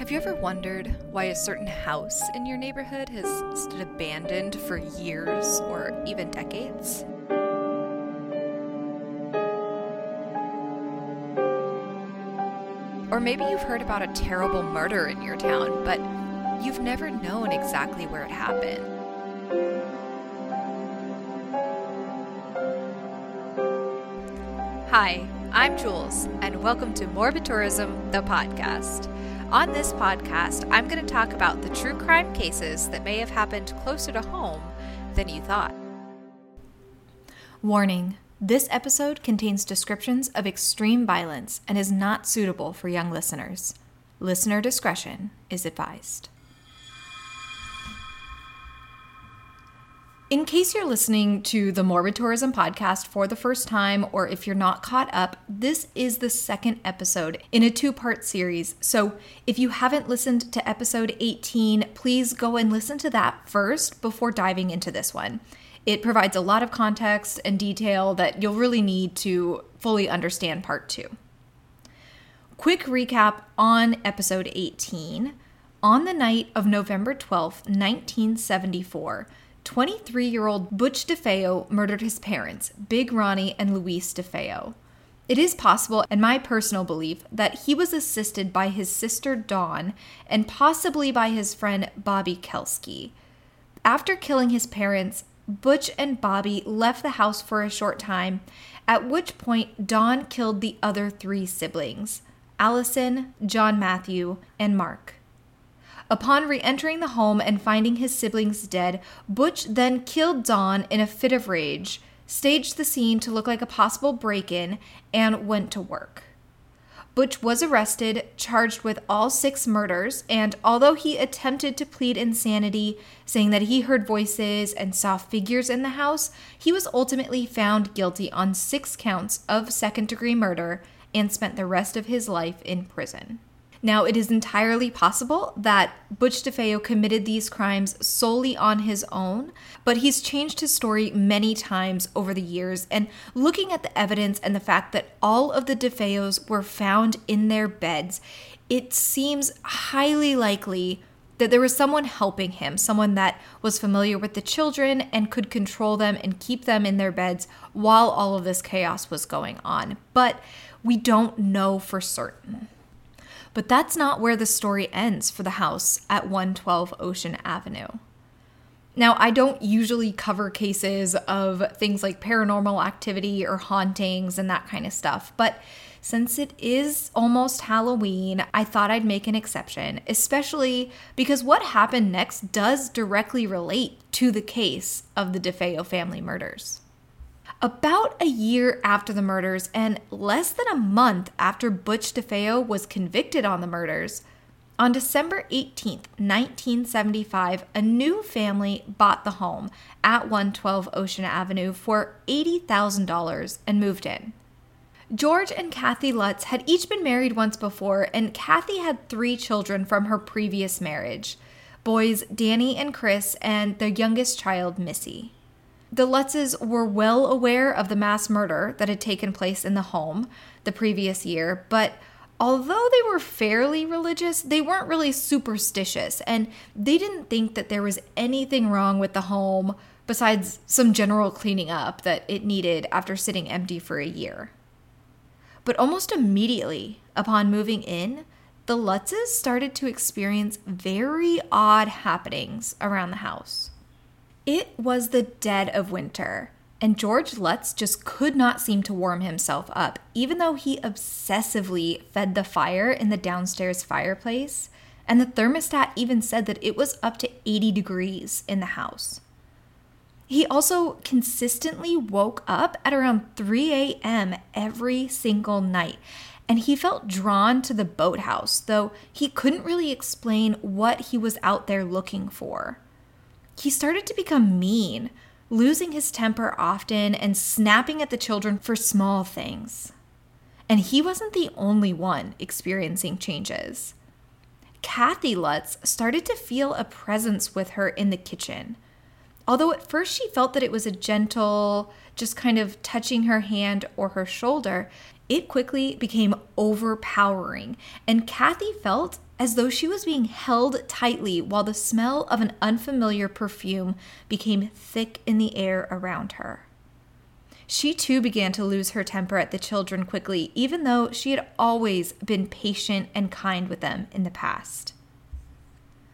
Have you ever wondered why a certain house in your neighborhood has stood abandoned for years or even decades? Or maybe you've heard about a terrible murder in your town, but you've never known exactly where it happened. Hi, I'm Jules, and welcome to Morbid Tourism, the podcast. On this podcast, I'm going to talk about the true crime cases that may have happened closer to home than you thought. Warning this episode contains descriptions of extreme violence and is not suitable for young listeners. Listener discretion is advised. In case you're listening to the Morbid Tourism podcast for the first time, or if you're not caught up, this is the second episode in a two part series. So if you haven't listened to episode 18, please go and listen to that first before diving into this one. It provides a lot of context and detail that you'll really need to fully understand part two. Quick recap on episode 18. On the night of November 12th, 1974, 23 year old Butch DeFeo murdered his parents, Big Ronnie and Louise DeFeo. It is possible, and my personal belief, that he was assisted by his sister Dawn and possibly by his friend Bobby Kelske. After killing his parents, Butch and Bobby left the house for a short time, at which point Dawn killed the other three siblings Allison, John Matthew, and Mark. Upon re entering the home and finding his siblings dead, Butch then killed Dawn in a fit of rage, staged the scene to look like a possible break in, and went to work. Butch was arrested, charged with all six murders, and although he attempted to plead insanity, saying that he heard voices and saw figures in the house, he was ultimately found guilty on six counts of second degree murder and spent the rest of his life in prison. Now, it is entirely possible that Butch DeFeo committed these crimes solely on his own, but he's changed his story many times over the years. And looking at the evidence and the fact that all of the DeFeos were found in their beds, it seems highly likely that there was someone helping him, someone that was familiar with the children and could control them and keep them in their beds while all of this chaos was going on. But we don't know for certain. But that's not where the story ends for the house at 112 Ocean Avenue. Now, I don't usually cover cases of things like paranormal activity or hauntings and that kind of stuff, but since it is almost Halloween, I thought I'd make an exception, especially because what happened next does directly relate to the case of the DeFeo family murders. About a year after the murders and less than a month after Butch DeFeo was convicted on the murders, on December 18, 1975, a new family bought the home at 112 Ocean Avenue for $80,000 and moved in. George and Kathy Lutz had each been married once before, and Kathy had three children from her previous marriage boys Danny and Chris, and their youngest child, Missy. The Lutzes were well aware of the mass murder that had taken place in the home the previous year, but although they were fairly religious, they weren't really superstitious, and they didn't think that there was anything wrong with the home besides some general cleaning up that it needed after sitting empty for a year. But almost immediately upon moving in, the Lutzes started to experience very odd happenings around the house. It was the dead of winter, and George Lutz just could not seem to warm himself up, even though he obsessively fed the fire in the downstairs fireplace, and the thermostat even said that it was up to 80 degrees in the house. He also consistently woke up at around 3 a.m. every single night, and he felt drawn to the boathouse, though he couldn't really explain what he was out there looking for he started to become mean, losing his temper often and snapping at the children for small things. And he wasn't the only one experiencing changes. Kathy Lutz started to feel a presence with her in the kitchen. Although at first she felt that it was a gentle, just kind of touching her hand or her shoulder, it quickly became overpowering, and Kathy felt as though she was being held tightly while the smell of an unfamiliar perfume became thick in the air around her. She too began to lose her temper at the children quickly, even though she had always been patient and kind with them in the past.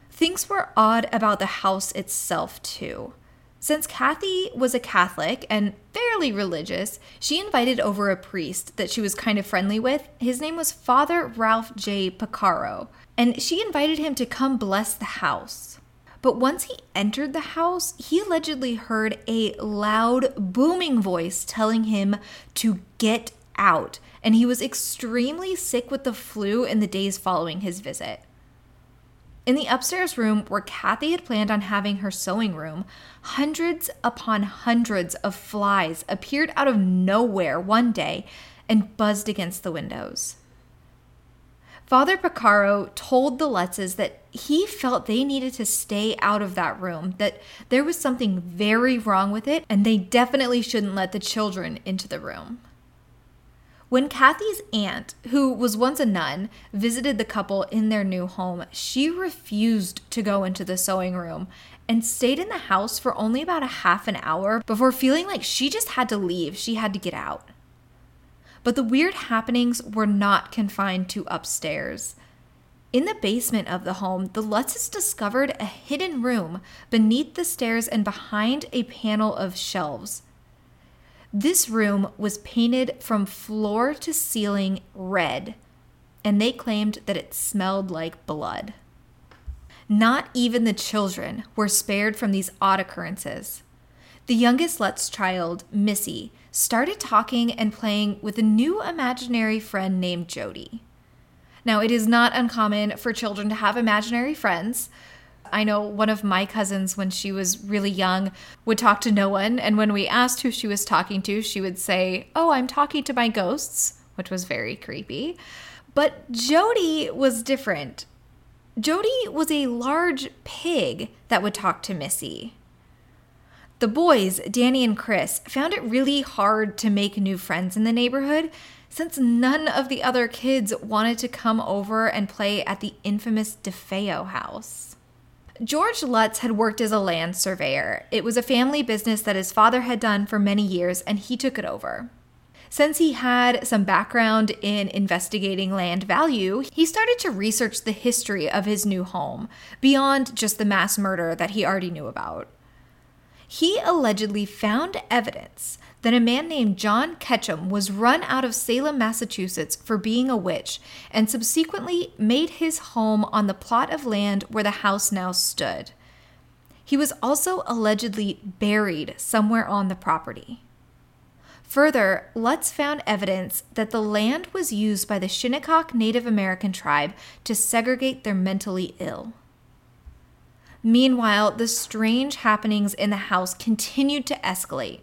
Things were odd about the house itself, too. Since Kathy was a Catholic and fairly religious, she invited over a priest that she was kind of friendly with. His name was Father Ralph J. Picaro, and she invited him to come bless the house. But once he entered the house, he allegedly heard a loud, booming voice telling him to get out, and he was extremely sick with the flu in the days following his visit. In the upstairs room where Kathy had planned on having her sewing room, hundreds upon hundreds of flies appeared out of nowhere one day and buzzed against the windows. Father Picaro told the Lutzes that he felt they needed to stay out of that room, that there was something very wrong with it, and they definitely shouldn't let the children into the room. When Kathy's aunt, who was once a nun, visited the couple in their new home, she refused to go into the sewing room and stayed in the house for only about a half an hour before feeling like she just had to leave. She had to get out. But the weird happenings were not confined to upstairs. In the basement of the home, the Lutzes discovered a hidden room beneath the stairs and behind a panel of shelves. This room was painted from floor to ceiling red, and they claimed that it smelled like blood. Not even the children were spared from these odd occurrences. The youngest Lutz child, Missy, started talking and playing with a new imaginary friend named Jody. Now, it is not uncommon for children to have imaginary friends. I know one of my cousins, when she was really young, would talk to no one. And when we asked who she was talking to, she would say, Oh, I'm talking to my ghosts, which was very creepy. But Jody was different. Jody was a large pig that would talk to Missy. The boys, Danny and Chris, found it really hard to make new friends in the neighborhood since none of the other kids wanted to come over and play at the infamous DeFeo house. George Lutz had worked as a land surveyor. It was a family business that his father had done for many years, and he took it over. Since he had some background in investigating land value, he started to research the history of his new home, beyond just the mass murder that he already knew about he allegedly found evidence that a man named John Ketchum was run out of Salem, Massachusetts for being a witch and subsequently made his home on the plot of land where the house now stood. He was also allegedly buried somewhere on the property. Further, Lutz found evidence that the land was used by the Shinnecock Native American tribe to segregate their mentally ill. Meanwhile, the strange happenings in the house continued to escalate.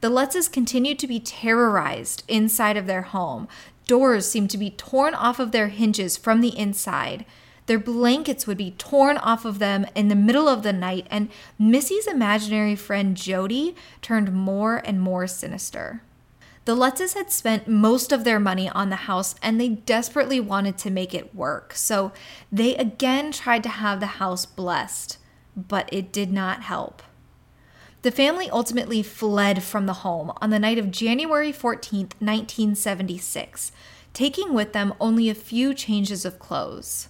The Lutzes continued to be terrorized inside of their home. Doors seemed to be torn off of their hinges from the inside. Their blankets would be torn off of them in the middle of the night, and Missy's imaginary friend Jody turned more and more sinister. The Lutzes had spent most of their money on the house and they desperately wanted to make it work. So they again tried to have the house blessed, but it did not help. The family ultimately fled from the home on the night of January 14th, 1976, taking with them only a few changes of clothes.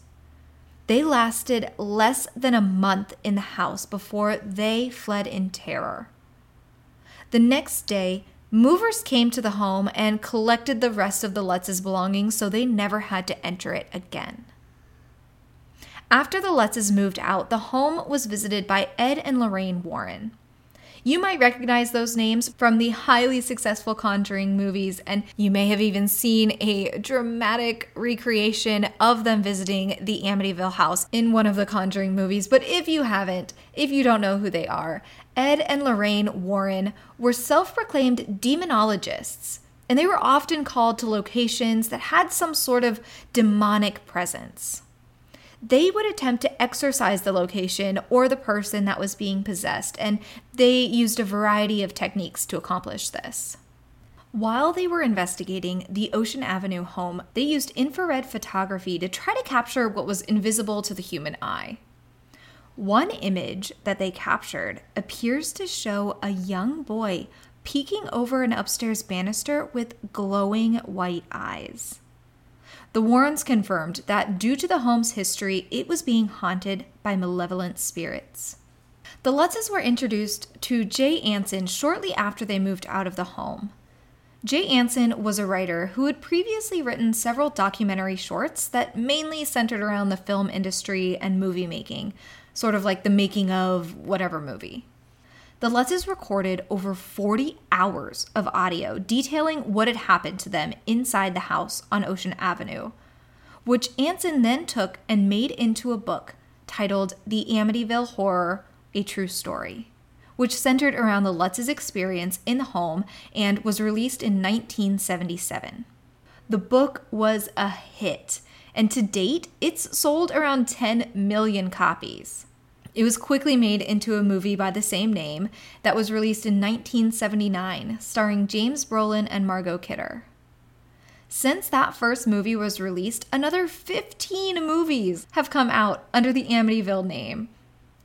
They lasted less than a month in the house before they fled in terror. The next day, Movers came to the home and collected the rest of the Lutz's belongings so they never had to enter it again. After the Lutzes moved out, the home was visited by Ed and Lorraine Warren. You might recognize those names from the highly successful Conjuring movies, and you may have even seen a dramatic recreation of them visiting the Amityville house in one of the Conjuring movies. But if you haven't, if you don't know who they are, Ed and Lorraine Warren were self proclaimed demonologists, and they were often called to locations that had some sort of demonic presence they would attempt to exorcise the location or the person that was being possessed, and they used a variety of techniques to accomplish this. While they were investigating the Ocean Avenue home, they used infrared photography to try to capture what was invisible to the human eye. One image that they captured appears to show a young boy peeking over an upstairs banister with glowing white eyes. The Warrens confirmed that due to the home's history, it was being haunted by malevolent spirits. The Lutzes were introduced to Jay Anson shortly after they moved out of the home. Jay Anson was a writer who had previously written several documentary shorts that mainly centered around the film industry and movie making, sort of like the making of whatever movie. The Lutzes recorded over 40 hours of audio detailing what had happened to them inside the house on Ocean Avenue, which Anson then took and made into a book titled The Amityville Horror A True Story which centered around the Lutz's experience in the home and was released in 1977. The book was a hit, and to date, it's sold around 10 million copies. It was quickly made into a movie by the same name that was released in 1979, starring James Brolin and Margot Kidder. Since that first movie was released, another 15 movies have come out under the Amityville name,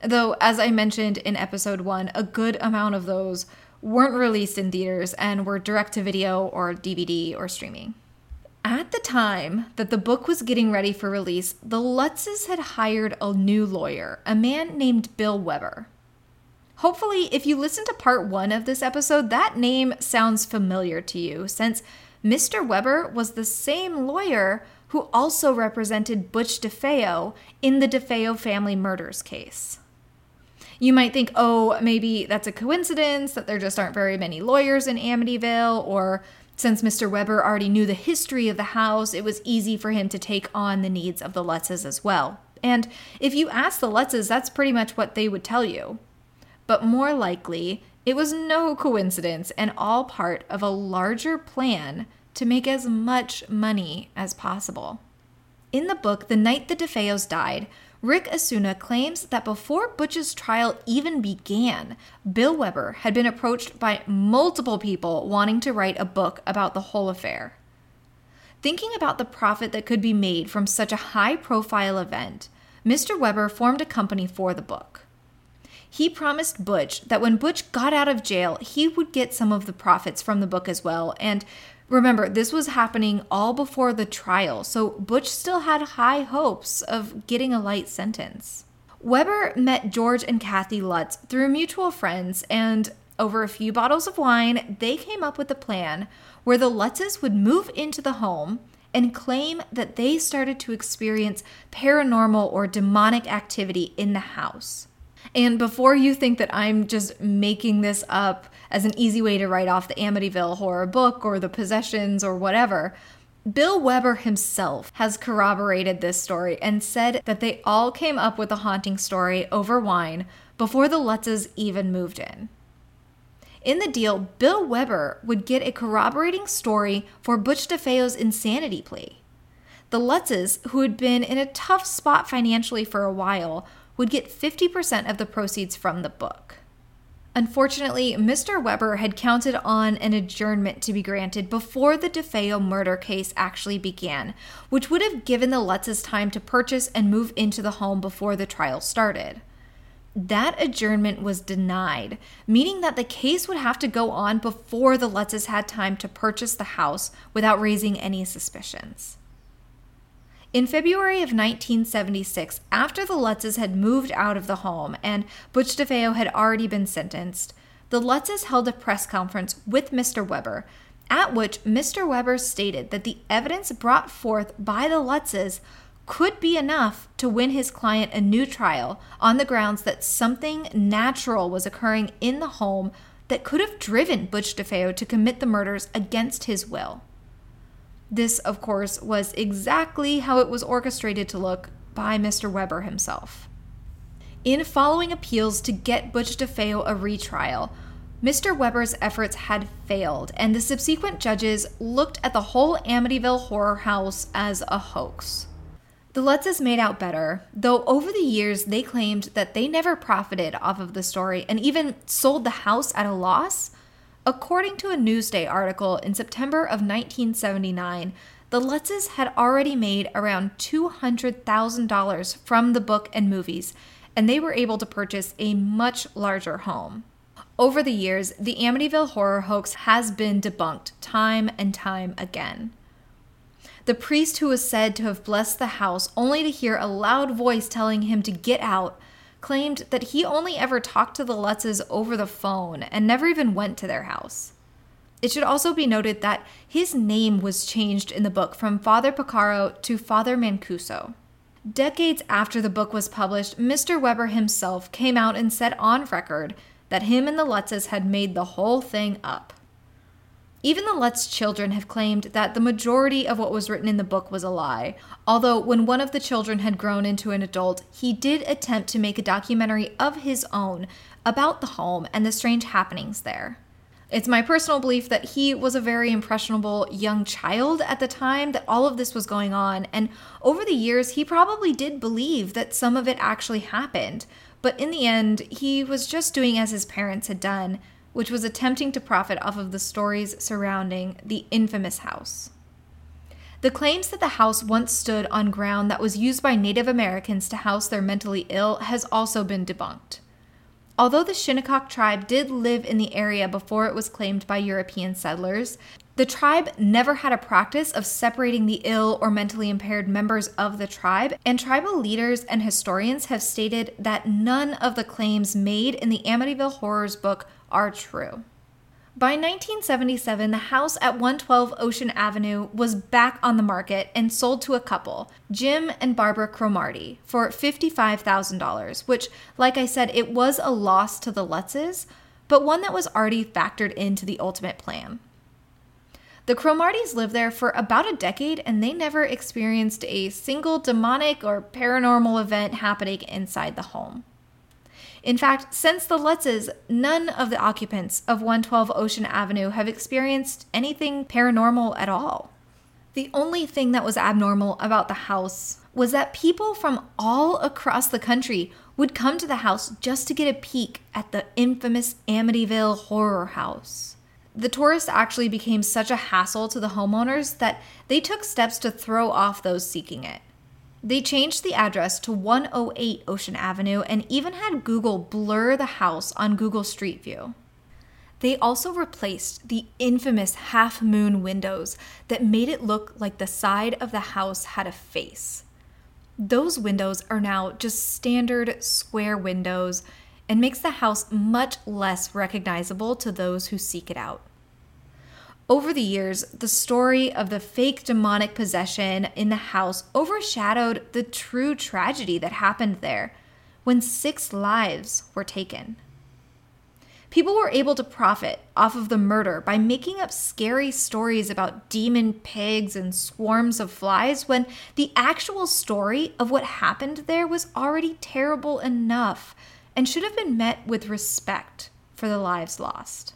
Though, as I mentioned in episode one, a good amount of those weren't released in theaters and were direct to video or DVD or streaming. At the time that the book was getting ready for release, the Lutzes had hired a new lawyer, a man named Bill Weber. Hopefully, if you listen to part one of this episode, that name sounds familiar to you, since Mr. Weber was the same lawyer who also represented Butch DeFeo in the DeFeo family murders case. You might think, oh, maybe that's a coincidence that there just aren't very many lawyers in Amityville, or since Mr. Weber already knew the history of the house, it was easy for him to take on the needs of the Lutzes as well. And if you ask the Lutzes, that's pretty much what they would tell you. But more likely, it was no coincidence and all part of a larger plan to make as much money as possible. In the book, The Night the DeFeos Died, Ric Osuna claims that before Butch's trial even began, Bill Weber had been approached by multiple people wanting to write a book about the whole affair. Thinking about the profit that could be made from such a high profile event, Mr. Weber formed a company for the book. He promised Butch that when Butch got out of jail, he would get some of the profits from the book as well, and Remember, this was happening all before the trial, so Butch still had high hopes of getting a light sentence. Weber met George and Kathy Lutz through mutual friends, and over a few bottles of wine, they came up with a plan where the Lutzes would move into the home and claim that they started to experience paranormal or demonic activity in the house. And before you think that I'm just making this up as an easy way to write off the Amityville horror book or the possessions or whatever, Bill Weber himself has corroborated this story and said that they all came up with the haunting story over wine before the Lutzes even moved in. In the deal, Bill Weber would get a corroborating story for Butch DeFeo's insanity plea. The Lutzes, who had been in a tough spot financially for a while, would get 50% of the proceeds from the book. Unfortunately, Mr. Weber had counted on an adjournment to be granted before the DeFeo murder case actually began, which would have given the Lutzes time to purchase and move into the home before the trial started. That adjournment was denied, meaning that the case would have to go on before the Lutzes had time to purchase the house without raising any suspicions. In February of 1976, after the Lutzes had moved out of the home and Butch DeFeo had already been sentenced, the Lutzes held a press conference with Mr. Weber, at which Mr. Weber stated that the evidence brought forth by the Lutzes could be enough to win his client a new trial on the grounds that something natural was occurring in the home that could have driven Butch DeFeo to commit the murders against his will. This, of course, was exactly how it was orchestrated to look by Mr. Weber himself. In following appeals to get Butch DeFeo a retrial, Mr. Weber's efforts had failed, and the subsequent judges looked at the whole Amityville horror house as a hoax. The Lutzes made out better, though over the years they claimed that they never profited off of the story and even sold the house at a loss According to a Newsday article in September of 1979, the Lutzes had already made around $200,000 from the book and movies, and they were able to purchase a much larger home. Over the years, the Amityville horror hoax has been debunked time and time again. The priest who was said to have blessed the house only to hear a loud voice telling him to get out claimed that he only ever talked to the Lutzes over the phone and never even went to their house. It should also be noted that his name was changed in the book from Father Porcaro to Father Mancuso. Decades after the book was published, Mr. Weber himself came out and said on record that him and the Lutzes had made the whole thing up. Even the Lutz children have claimed that the majority of what was written in the book was a lie, although when one of the children had grown into an adult, he did attempt to make a documentary of his own about the home and the strange happenings there. It's my personal belief that he was a very impressionable young child at the time that all of this was going on, and over the years, he probably did believe that some of it actually happened. But in the end, he was just doing as his parents had done, which was attempting to profit off of the stories surrounding the infamous house. The claims that the house once stood on ground that was used by Native Americans to house their mentally ill has also been debunked. Although the Shinnecock tribe did live in the area before it was claimed by European settlers, the tribe never had a practice of separating the ill or mentally impaired members of the tribe, and tribal leaders and historians have stated that none of the claims made in the Amityville Horrors book are true. By 1977, the house at 112 Ocean Avenue was back on the market and sold to a couple, Jim and Barbara Cromarty, for $55,000, which, like I said, it was a loss to the Lutzes, but one that was already factored into the ultimate plan. The Cromartys lived there for about a decade and they never experienced a single demonic or paranormal event happening inside the home. In fact, since the Lutzes, none of the occupants of 112 Ocean Avenue have experienced anything paranormal at all. The only thing that was abnormal about the house was that people from all across the country would come to the house just to get a peek at the infamous Amityville horror house. The tourists actually became such a hassle to the homeowners that they took steps to throw off those seeking it. They changed the address to 108 Ocean Avenue and even had Google blur the house on Google Street View. They also replaced the infamous half moon windows that made it look like the side of the house had a face. Those windows are now just standard square windows and makes the house much less recognizable to those who seek it out. Over the years, the story of the fake demonic possession in the house overshadowed the true tragedy that happened there when six lives were taken. People were able to profit off of the murder by making up scary stories about demon pigs and swarms of flies when the actual story of what happened there was already terrible enough and should have been met with respect for the lives lost.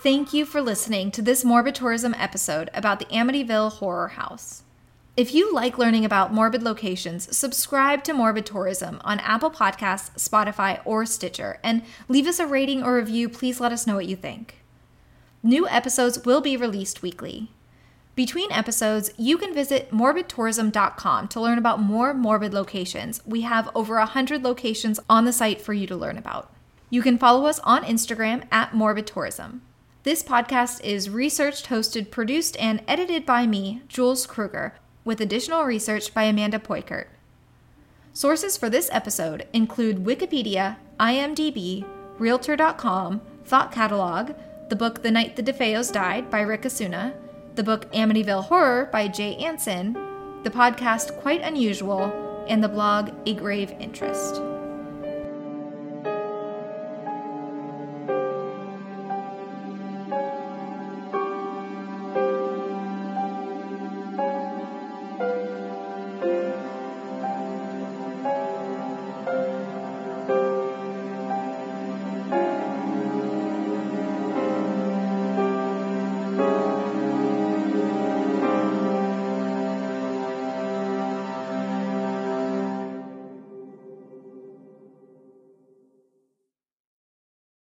Thank you for listening to this Morbid Tourism episode about the Amityville Horror House. If you like learning about morbid locations, subscribe to Morbid Tourism on Apple Podcasts, Spotify, or Stitcher, and leave us a rating or review. Please let us know what you think. New episodes will be released weekly. Between episodes, you can visit morbidtourism.com to learn about more morbid locations. We have over 100 locations on the site for you to learn about. You can follow us on Instagram at Morbid Tourism. This podcast is researched, hosted, produced, and edited by me, Jules Kruger, with additional research by Amanda Poikert. Sources for this episode include Wikipedia, IMDb, Realtor.com, Thought Catalog, the book The Night the DeFeos Died by Ric Osuna, the book Amityville Horror by Jay Anson, the podcast Quite Unusual, and the blog A Grave Interest.